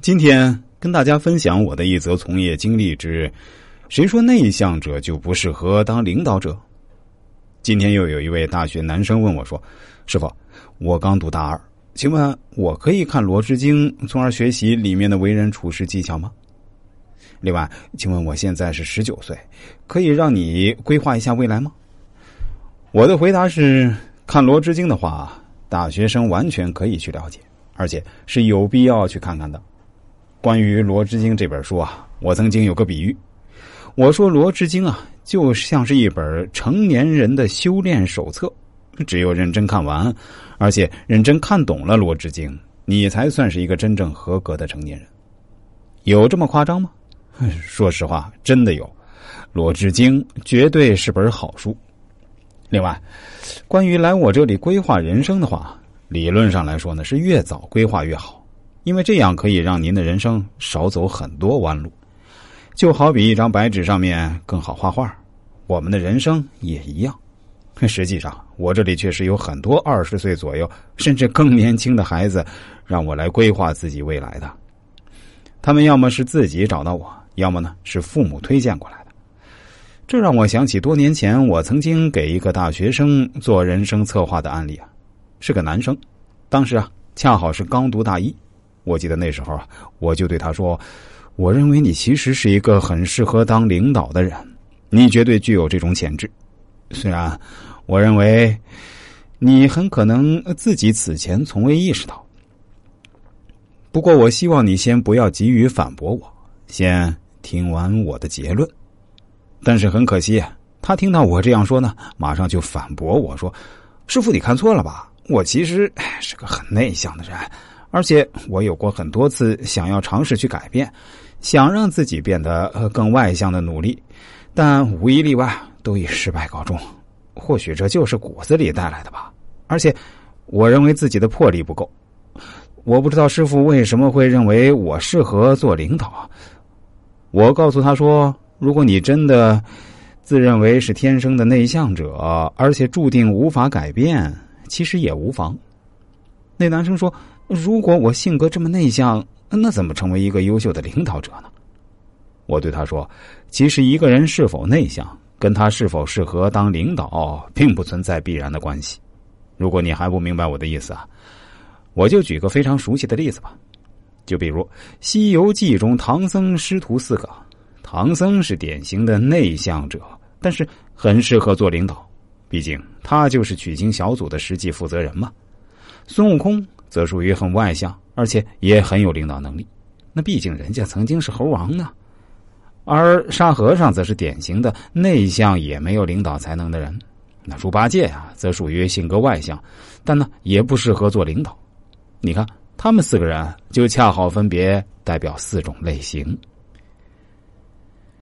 今天跟大家分享我的一则从业经历之：谁说内向者就不适合当领导者？今天又有一位大学男生问我说：“师傅，我刚读大二，请问我可以看《罗织经》，从而学习里面的为人处事技巧吗？”另外，请问我现在是十九岁，可以让你规划一下未来吗？我的回答是：看《罗织经》的话，大学生完全可以去了解，而且是有必要去看看的。关于《罗织经》这本书啊，我曾经有个比喻，我说《罗织经》啊，就像是一本成年人的修炼手册，只有认真看完，而且认真看懂了《罗织经》，你才算是一个真正合格的成年人。有这么夸张吗？说实话，真的有，《罗织经》绝对是本好书。另外，关于来我这里规划人生的话，理论上来说呢，是越早规划越好。因为这样可以让您的人生少走很多弯路，就好比一张白纸上面更好画画，我们的人生也一样。实际上，我这里确实有很多二十岁左右甚至更年轻的孩子，让我来规划自己未来的。他们要么是自己找到我，要么呢是父母推荐过来的。这让我想起多年前我曾经给一个大学生做人生策划的案例啊，是个男生，当时啊恰好是刚读大一。我记得那时候啊，我就对他说：“我认为你其实是一个很适合当领导的人，你绝对具有这种潜质。虽然我认为你很可能自己此前从未意识到，不过我希望你先不要急于反驳我，先听完我的结论。但是很可惜，他听到我这样说呢，马上就反驳我说：‘师傅，你看错了吧？我其实是个很内向的人。’”而且我有过很多次想要尝试去改变，想让自己变得更外向的努力，但无一例外都以失败告终。或许这就是骨子里带来的吧。而且，我认为自己的魄力不够。我不知道师傅为什么会认为我适合做领导。我告诉他说：“如果你真的自认为是天生的内向者，而且注定无法改变，其实也无妨。”那男生说。如果我性格这么内向，那怎么成为一个优秀的领导者呢？我对他说：“其实一个人是否内向，跟他是否适合当领导，并不存在必然的关系。如果你还不明白我的意思啊，我就举个非常熟悉的例子吧。就比如《西游记》中唐僧师徒四个，唐僧是典型的内向者，但是很适合做领导，毕竟他就是取经小组的实际负责人嘛。孙悟空。”则属于很外向，而且也很有领导能力。那毕竟人家曾经是猴王呢。而沙和尚则是典型的内向，也没有领导才能的人。那猪八戒啊，则属于性格外向，但呢也不适合做领导。你看，他们四个人就恰好分别代表四种类型。